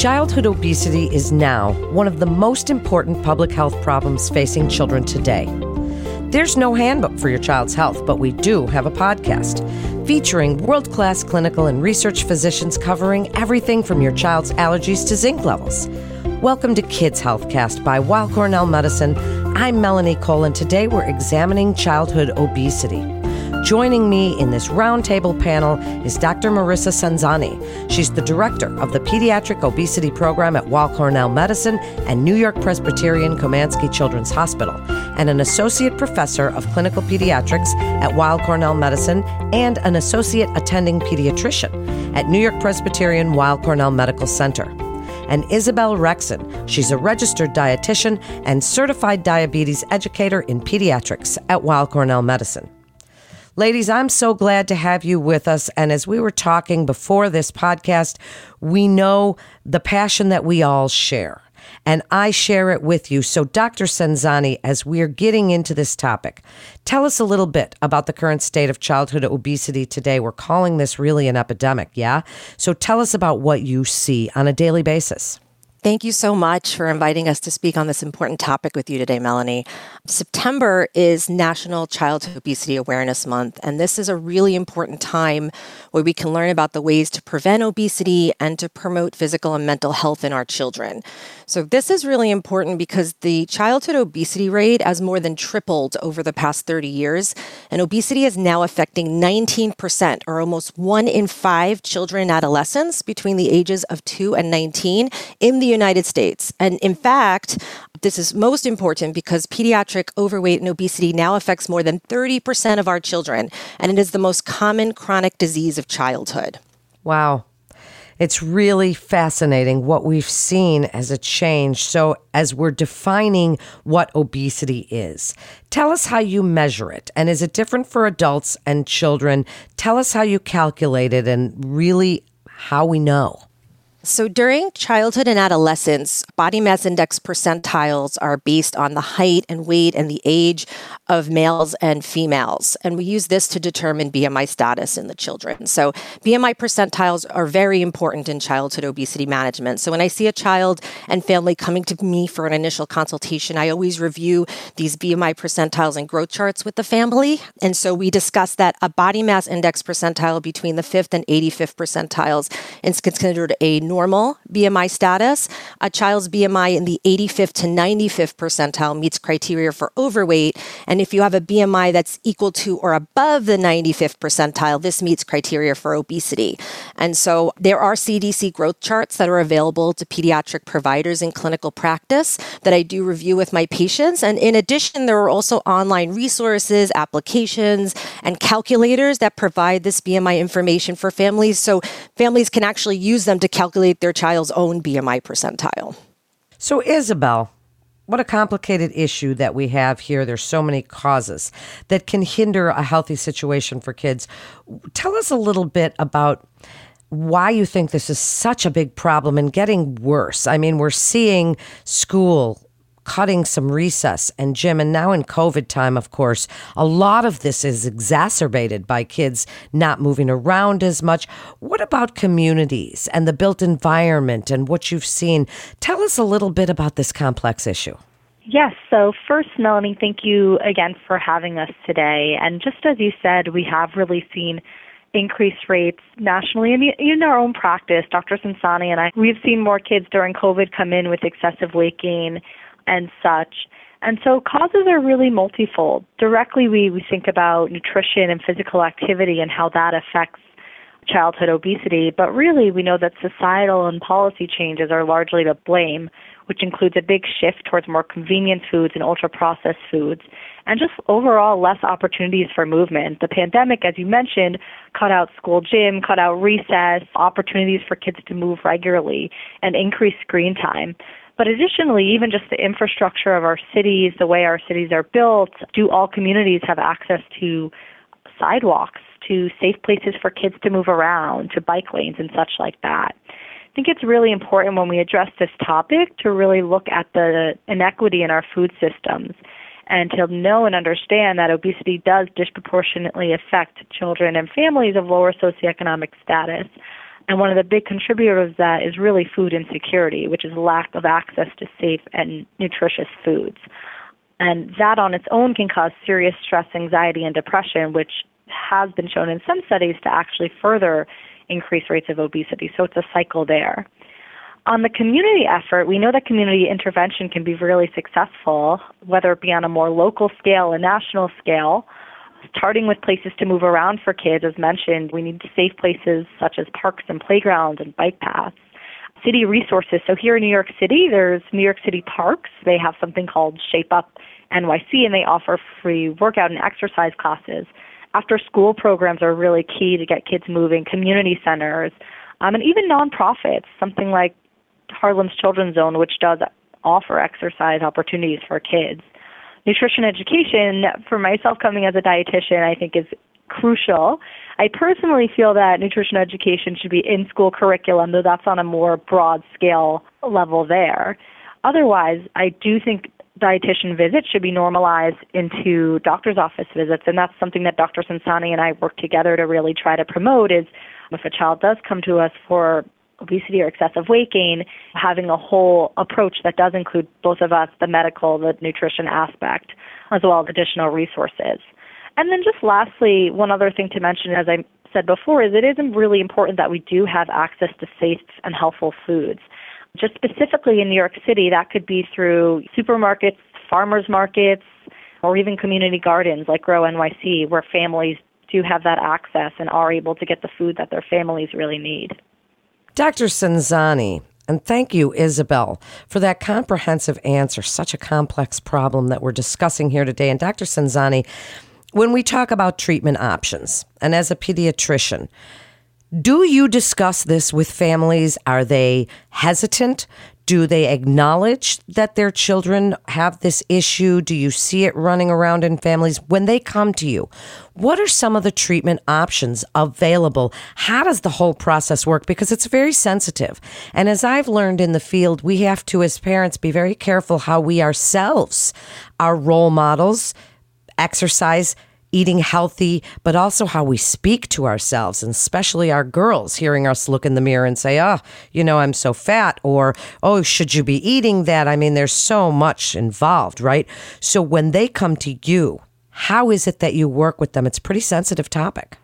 Childhood obesity is now one of the most important public health problems facing children today. There's no handbook for your child's health, but we do have a podcast featuring world class clinical and research physicians covering everything from your child's allergies to zinc levels. Welcome to Kids Healthcast by Weill Cornell Medicine. I'm Melanie Cole, and today we're examining childhood obesity. Joining me in this roundtable panel is Dr. Marissa Censani. She's the director of the Pediatric Obesity Program at Weill Cornell Medicine and New York Presbyterian Komansky Children's Hospital, and an associate professor of clinical pediatrics at Weill Cornell Medicine and an associate attending pediatrician at New York Presbyterian Weill Cornell Medical Center and Isabel Rexon. She's a registered dietitian and certified diabetes educator in pediatrics at Weill Cornell Medicine. Ladies, I'm so glad to have you with us. And as we were talking before this podcast, we know the passion that we all share. And I share it with you. So, Dr. Censani, as we're getting into this topic, tell us a little bit about the current state of childhood obesity today. We're calling this really an epidemic, yeah? So, tell us about what you see on a daily basis. Thank you so much for inviting us to speak on this important topic with you today, Melanie. September is National Childhood Obesity Awareness Month, and this is a really important time where we can learn about the ways to prevent obesity and to promote physical and mental health in our children. So, this is really important because the childhood obesity rate has more than tripled over the past 30 years, and obesity is now affecting 19%, or almost one in five children and adolescents between the ages of 2 and 19 in the United States. And in fact, this is most important because pediatric overweight and obesity now affects more than 30% of our children, and it is the most common chronic disease of childhood. Wow. It's really fascinating what we've seen as a change. So, as we're defining what obesity is, tell us how you measure it. And is it different for adults and children? Tell us how you calculate it and really how we know. So during childhood and adolescence, body mass index percentiles are based on the height and weight and the age of males and females. And we use this to determine BMI status in the children. So BMI percentiles are very important in childhood obesity management. So when I see a child and family coming to me for an initial consultation, I always review these BMI percentiles and growth charts with the family. And so we discuss that a body mass index percentile between the 5th and 85th percentiles is considered a normal BMI status. A child's BMI in the 85th to 95th percentile meets criteria for overweight. And if you have a BMI that's equal to or above the 95th percentile, this meets criteria for obesity. And so there are CDC growth charts that are available to pediatric providers in clinical practice that I do review with my patients. And in addition, there are also online resources, applications, and calculators that provide this BMI information for families. So families can actually use them to calculate calculate their child's own BMI percentile. So, Isabel, what a complicated issue that we have here. There's so many causes that can hinder a healthy situation for kids. Tell us a little bit about why you think this is such a big problem and getting worse. I mean, we're seeing school cutting some recess and gym. And now in COVID time, of course, a lot of this is exacerbated by kids not moving around as much. What about communities and the built environment and what you've seen? Tell us a little bit about this complex issue. Yes. So, first, Melanie, thank you again for having us today. And just as you said, we have really seen increased rates nationally and in our own practice. Dr. Censani and I, we've seen more kids during COVID come in with excessive weight gain and such. And so causes are really multifold. Directly, we, we think about nutrition and physical activity and how that affects childhood obesity, but really we know that societal and policy changes are largely to blame, which includes a big shift towards more convenient foods and ultra processed foods, and just overall less opportunities for movement. The pandemic, as you mentioned, cut out school gym, cut out recess, opportunities for kids to move regularly, and increased screen time. But additionally, even just the infrastructure of our cities, the way our cities are built, do all communities have access to sidewalks, to safe places for kids to move around, to bike lanes and such like that? I think it's really important when we address this topic to really look at the inequity in our food systems and to know and understand that obesity does disproportionately affect children and families of lower socioeconomic status. And one of the big contributors of that is really food insecurity, which is lack of access to safe and nutritious foods. And that on its own can cause serious stress, anxiety, and depression, which has been shown in some studies to actually further increase rates of obesity. So it's a cycle there. On the community effort, we know that community intervention can be really successful, whether it be on a more local scale, a national scale, starting with places to move around for kids. As mentioned, we need safe places such as parks and playgrounds and bike paths. City resources. So here in New York City, there's New York City Parks. They have something called Shape Up NYC, and they offer free workout and exercise classes. After school programs are really key to get kids moving, community centers, um, and even nonprofits, something like Harlem's Children's Zone, which does offer exercise opportunities for kids. Nutrition education, for myself coming as a dietitian, I think is crucial. I personally feel that nutrition education should be in school curriculum, though that's on a more broad scale level there. Otherwise, I do think dietitian visits should be normalized into doctor's office visits, and that's something that Dr. Censani and I work together to really try to promote. Is if a child does come to us for obesity or excessive weight gain, having a whole approach that does include both of us, the medical, the nutrition aspect, as well as additional resources. And then just lastly, one other thing to mention, as I said before, is it is really important that we do have access to safe and healthful foods. Just specifically in New York City, that could be through supermarkets, farmers markets, or even community gardens like Grow NYC, where families do have that access and are able to get the food that their families really need. Dr. Censani, and thank you, Isabel, for that comprehensive answer. Such a complex problem that we're discussing here today. And Dr. Censani, when we talk about treatment options, and as a pediatrician, do you discuss this with families? Are they hesitant? Do they acknowledge that their children have this issue? Do you see it running around in families when they come to you? What are some of the treatment options available? How does the whole process work? Because it's very sensitive. And as I've learned in the field, we have to, as parents, be very careful how we ourselves are role models, exercise eating healthy, but also how we speak to ourselves, and especially our girls, hearing us look in the mirror and say, oh, you know, I'm so fat, or, oh, should you be eating that? I mean, there's so much involved, right? So when they come to you, how is it that you work with them? It's a pretty sensitive topic.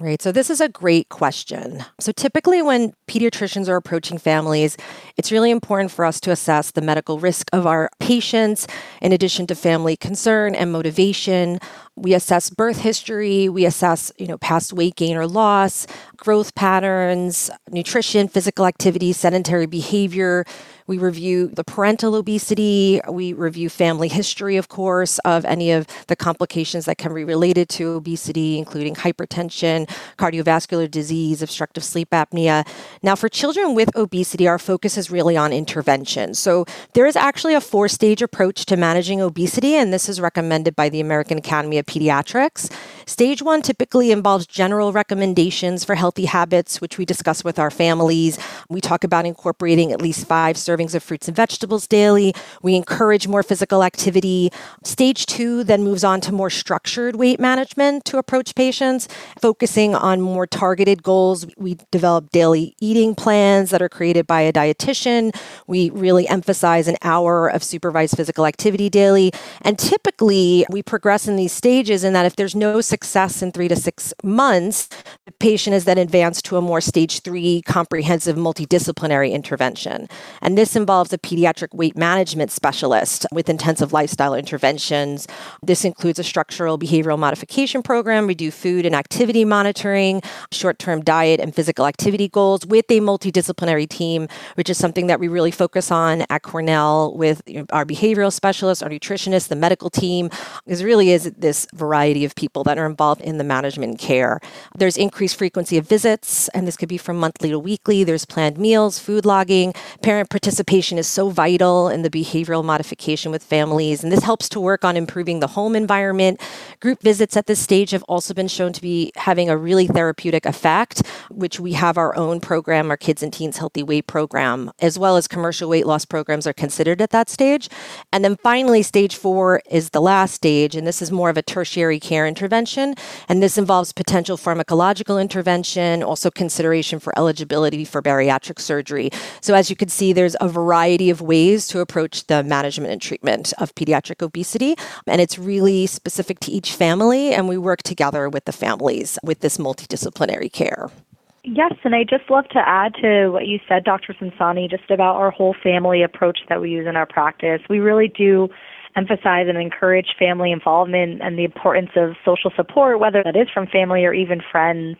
Right. So, this is a great question. So, typically, when pediatricians are approaching families, it's really important for us to assess the medical risk of our patients, in addition to family concern and motivation. We assess birth history, we assess, you know, past weight gain or loss, growth patterns, nutrition, physical activity, sedentary behavior. We review the parental obesity. We review family history, of course, of any of the complications that can be related to obesity, including hypertension, cardiovascular disease, obstructive sleep apnea. Now, for children with obesity, our focus is really on intervention. So there is actually a four stage approach to managing obesity, and this is recommended by the American Academy of Pediatrics. Stage one typically involves general recommendations for healthy habits, which we discuss with our families. We talk about incorporating at least five servings of fruits and vegetables daily. We encourage more physical activity. Stage two then moves on to more structured weight management to approach patients, focusing on more targeted goals. We develop daily eating plans that are created by a dietitian. We really emphasize an hour of supervised physical activity daily. And typically, we progress in these stages in that if there's no success in three to six months, the patient is then advanced to a more stage three comprehensive multidisciplinary intervention. And this involves a pediatric weight management specialist with intensive lifestyle interventions. This includes a structural behavioral modification program. We do food and activity monitoring, short term diet and physical activity goals with a multidisciplinary team, which is something that we really focus on at Cornell with our behavioral specialists, our nutritionists, the medical team. Is really is this variety of people that are involved in the management care. There's increased frequency of visits, and this could be from monthly to weekly. There's planned meals, food logging. Parent participation is so vital in the behavioral modification with families, and this helps to work on improving the home environment. Group visits at this stage have also been shown to be having a really therapeutic effect, which we have our own program, our Kids and Teens Healthy Weight program, as well as commercial weight loss programs are considered at that stage. And then finally, stage four is the last stage, and this is more of a tertiary care intervention. And this involves potential pharmacological intervention, also consideration for eligibility for bariatric surgery. So, as you can see, there's a variety of ways to approach the management and treatment of pediatric obesity. And it's really specific to each family, and we work together with the families with this multidisciplinary care. Yes, and I just love to add to what you said, Dr. Censani, just about our whole family approach that we use in our practice. We really do emphasize and encourage family involvement and the importance of social support, whether that is from family or even friends.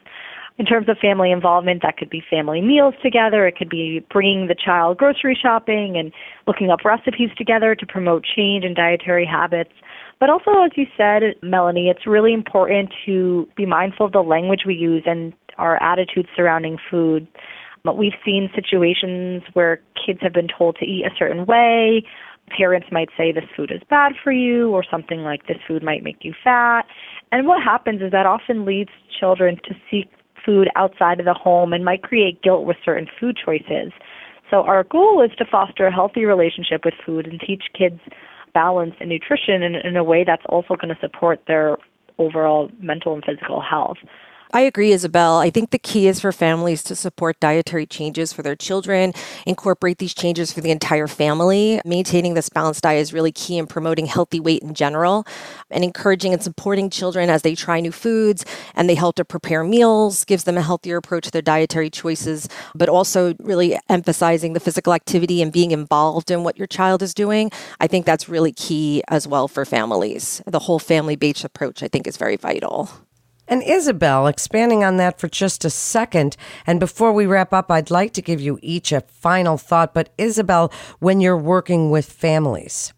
In terms of family involvement, that could be family meals together. It could be bringing the child grocery shopping and looking up recipes together to promote change in dietary habits. But also, as you said, Melanie, it's really important to be mindful of the language we use and our attitudes surrounding food. But we've seen situations where kids have been told to eat a certain way. Parents might say this food is bad for you, or something like this food might make you fat. And what happens is that often leads children to seek food outside of the home and might create guilt with certain food choices. So, our goal is to foster a healthy relationship with food and teach kids balance and nutrition in, in a way that's also going to support their overall mental and physical health. I agree, Isabel. I think the key is for families to support dietary changes for their children, incorporate these changes for the entire family. Maintaining this balanced diet is really key in promoting healthy weight in general and encouraging and supporting children as they try new foods and they help to prepare meals, gives them a healthier approach to their dietary choices, but also really emphasizing the physical activity and being involved in what your child is doing. I think that's really key as well for families. The whole family based approach, I think, is very vital. And Isabel, expanding on that for just a second, and before we wrap up, I'd like to give you each a final thought. But Isabel, when you're working with families,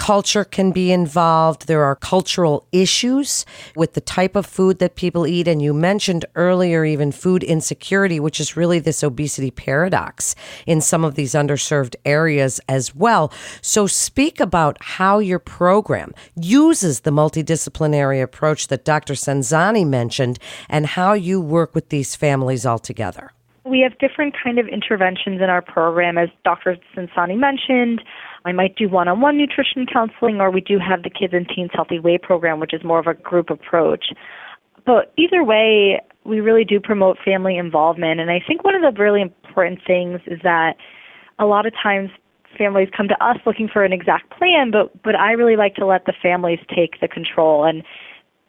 culture can be involved. There are cultural issues with the type of food that people eat. And you mentioned earlier, even food insecurity, which is really this obesity paradox in some of these underserved areas as well. So, speak about how your program uses the multidisciplinary approach that Dr. Censani mentioned and how you work with these families all together. We have different kind of interventions in our program, as Dr. Censani mentioned. I might do one on one nutrition counseling, or we do have the Kids and Teens Healthy Weight program, which is more of a group approach. But either way, we really do promote family involvement. And I think one of the really important things is that a lot of times families come to us looking for an exact plan, but, but I really like to let the families take the control. And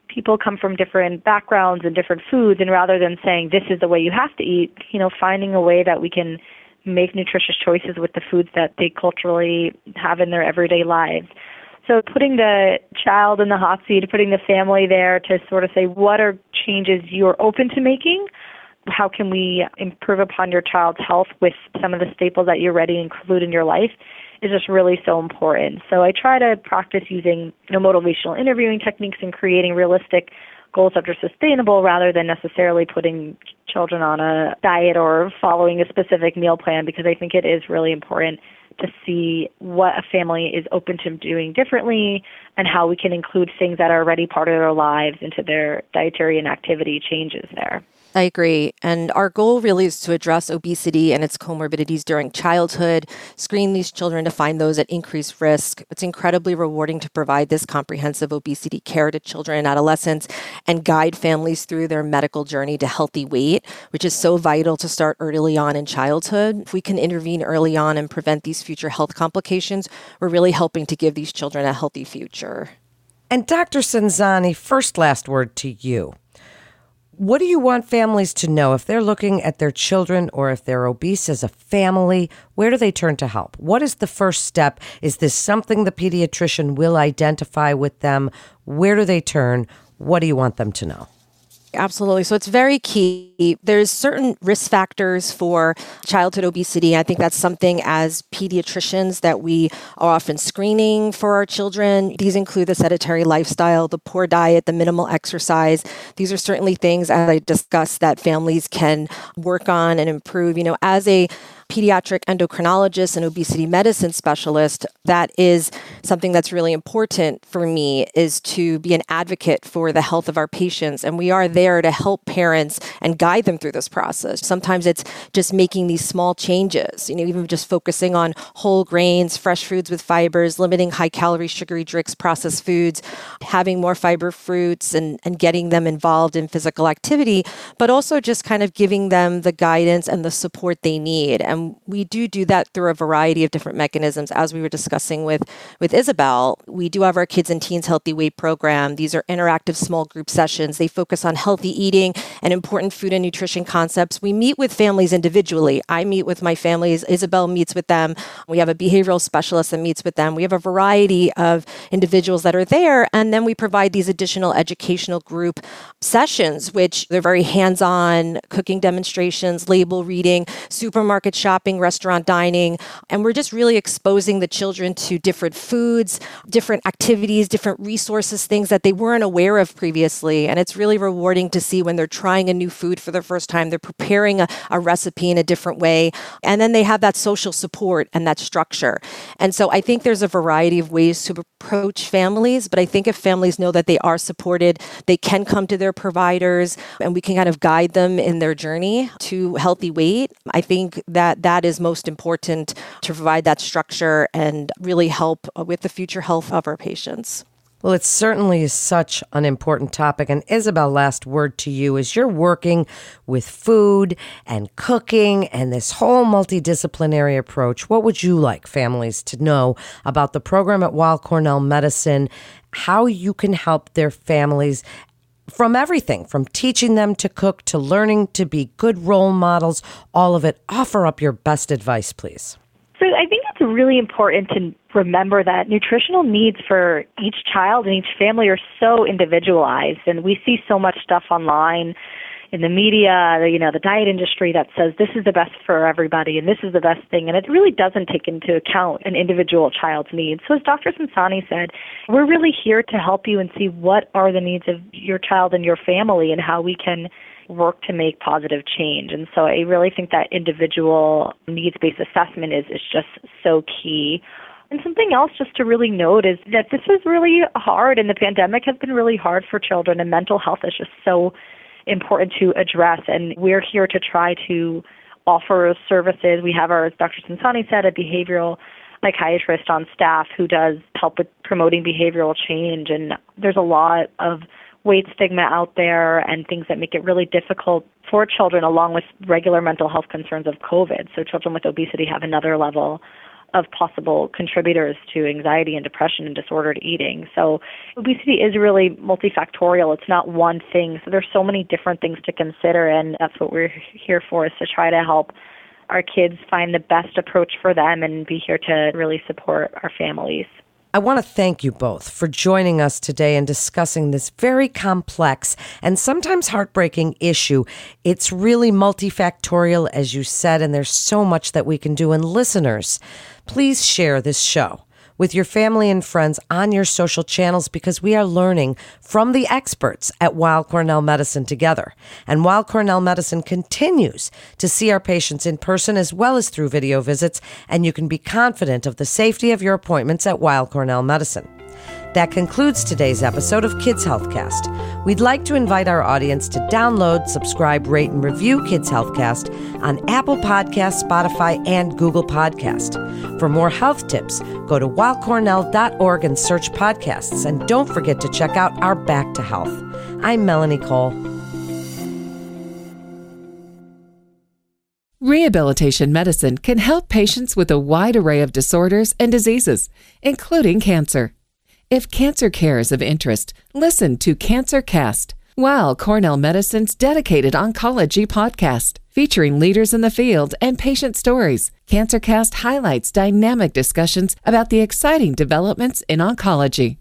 people come from different backgrounds and different foods, and rather than saying this is the way you have to eat, you know, finding a way that we can make nutritious choices with the foods that they culturally have in their everyday lives. So putting the child in the hot seat, putting the family there to sort of say what are changes you're open to making, how can we improve upon your child's health with some of the staples that you already include in your life is just really so important. So I try to practice using you know, motivational interviewing techniques and creating realistic goals that are sustainable rather than necessarily putting children on a diet or following a specific meal plan because I think it is really important to see what a family is open to doing differently and how we can include things that are already part of their lives into their dietary and activity changes there. I agree. And our goal really is to address obesity and its comorbidities during childhood, screen these children to find those at increased risk. It's incredibly rewarding to provide this comprehensive obesity care to children and adolescents and guide families through their medical journey to healthy weight, which is so vital to start early on in childhood. If we can intervene early on and prevent these future health complications, we're really helping to give these children a healthy future. And Dr. Censani, first last word to you. What do you want families to know if they're looking at their children or if they're obese as a family? Where do they turn to help? What is the first step? Is this something the pediatrician will identify with them? Where do they turn? What do you want them to know? Absolutely. So it's very key. There's certain risk factors for childhood obesity. I think that's something as pediatricians that we are often screening for our children. These include the sedentary lifestyle, the poor diet, the minimal exercise. These are certainly things, as I discussed, that families can work on and improve. You know, as a pediatric endocrinologist and obesity medicine specialist, that is something that's really important for me is to be an advocate for the health of our patients. And we are there to help parents and guide them through this process. Sometimes it's just making these small changes, you know, even just focusing on whole grains, fresh foods with fibers, limiting high calorie, sugary drinks, processed foods, having more fiber fruits and, and getting them involved in physical activity, but also just kind of giving them the guidance and the support they need. And we do do that through a variety of different mechanisms. As we were discussing with, with Isabel, we do have our Kids and Teens Healthy Weight program. These are interactive small group sessions. They focus on healthy eating and important food and nutrition concepts. We meet with families individually. I meet with my families. Isabel meets with them. We have a behavioral specialist that meets with them. We have a variety of individuals that are there. And then we provide these additional educational group sessions, which they're very hands on cooking demonstrations, label reading, supermarket shopping shopping, restaurant dining, and we're just really exposing the children to different foods, different activities, different resources, things that they weren't aware of previously. And it's really rewarding to see when they're trying a new food for the first time, they're preparing a, a recipe in a different way, and then they have that social support and that structure. And so I think there's a variety of ways to approach families, but I think if families know that they are supported, they can come to their providers and we can kind of guide them in their journey to healthy weight. I think that that is most important to provide that structure and really help with the future health of our patients. Well, it certainly such an important topic. And Isabel, last word to you is you're working with food and cooking and this whole multidisciplinary approach. What would you like families to know about the program at Weill Cornell Medicine, how you can help their families from everything from teaching them to cook to learning to be good role models, all of it. Offer up your best advice, please. So I think it's really important to remember that nutritional needs for each child and each family are so individualized, and we see so much stuff online in the media, you know, the diet industry that says this is the best for everybody and this is the best thing. And it really doesn't take into account an individual child's needs. So as Dr. Censani said, we're really here to help you and see what are the needs of your child and your family and how we can work to make positive change. And so I really think that individual needs based assessment is, is just so key. And something else just to really note is that this is really hard and the pandemic has been really hard for children and mental health is just so important to address. And we're here to try to offer services. We have our, as Dr. Censani said, a behavioral psychiatrist on staff who does help with promoting behavioral change. And there's a lot of weight stigma out there and things that make it really difficult for children, along with regular mental health concerns of COVID. So children with obesity have another level of possible contributors to anxiety and depression and disordered eating. So obesity is really multifactorial. It's not one thing. So there's so many different things to consider and that's what we're here for is to try to help our kids find the best approach for them and be here to really support our families. I want to thank you both for joining us today and discussing this very complex and sometimes heartbreaking issue. It's really multifactorial, as you said, and there's so much that we can do. And listeners, please share this show with your family and friends on your social channels because we are learning from the experts at Weill Cornell Medicine together. And Weill Cornell Medicine continues to see our patients in person as well as through video visits, and you can be confident of the safety of your appointments at Weill Cornell Medicine. That concludes today's episode of Kids Healthcast. We'd like to invite our audience to download, subscribe, rate, and review Kids Healthcast on Apple Podcast, Spotify, and Google Podcast. For more health tips, go to weillcornell.org and search podcasts. And don't forget to check out our Back to Health. I'm Melanie Cole. Rehabilitation medicine can help patients with a wide array of disorders and diseases, including cancer. If cancer care is of interest, listen to Cancer Cast, Cornell Medicine's dedicated oncology podcast. Featuring leaders in the field and patient stories, CancerCast highlights dynamic discussions about the exciting developments in oncology.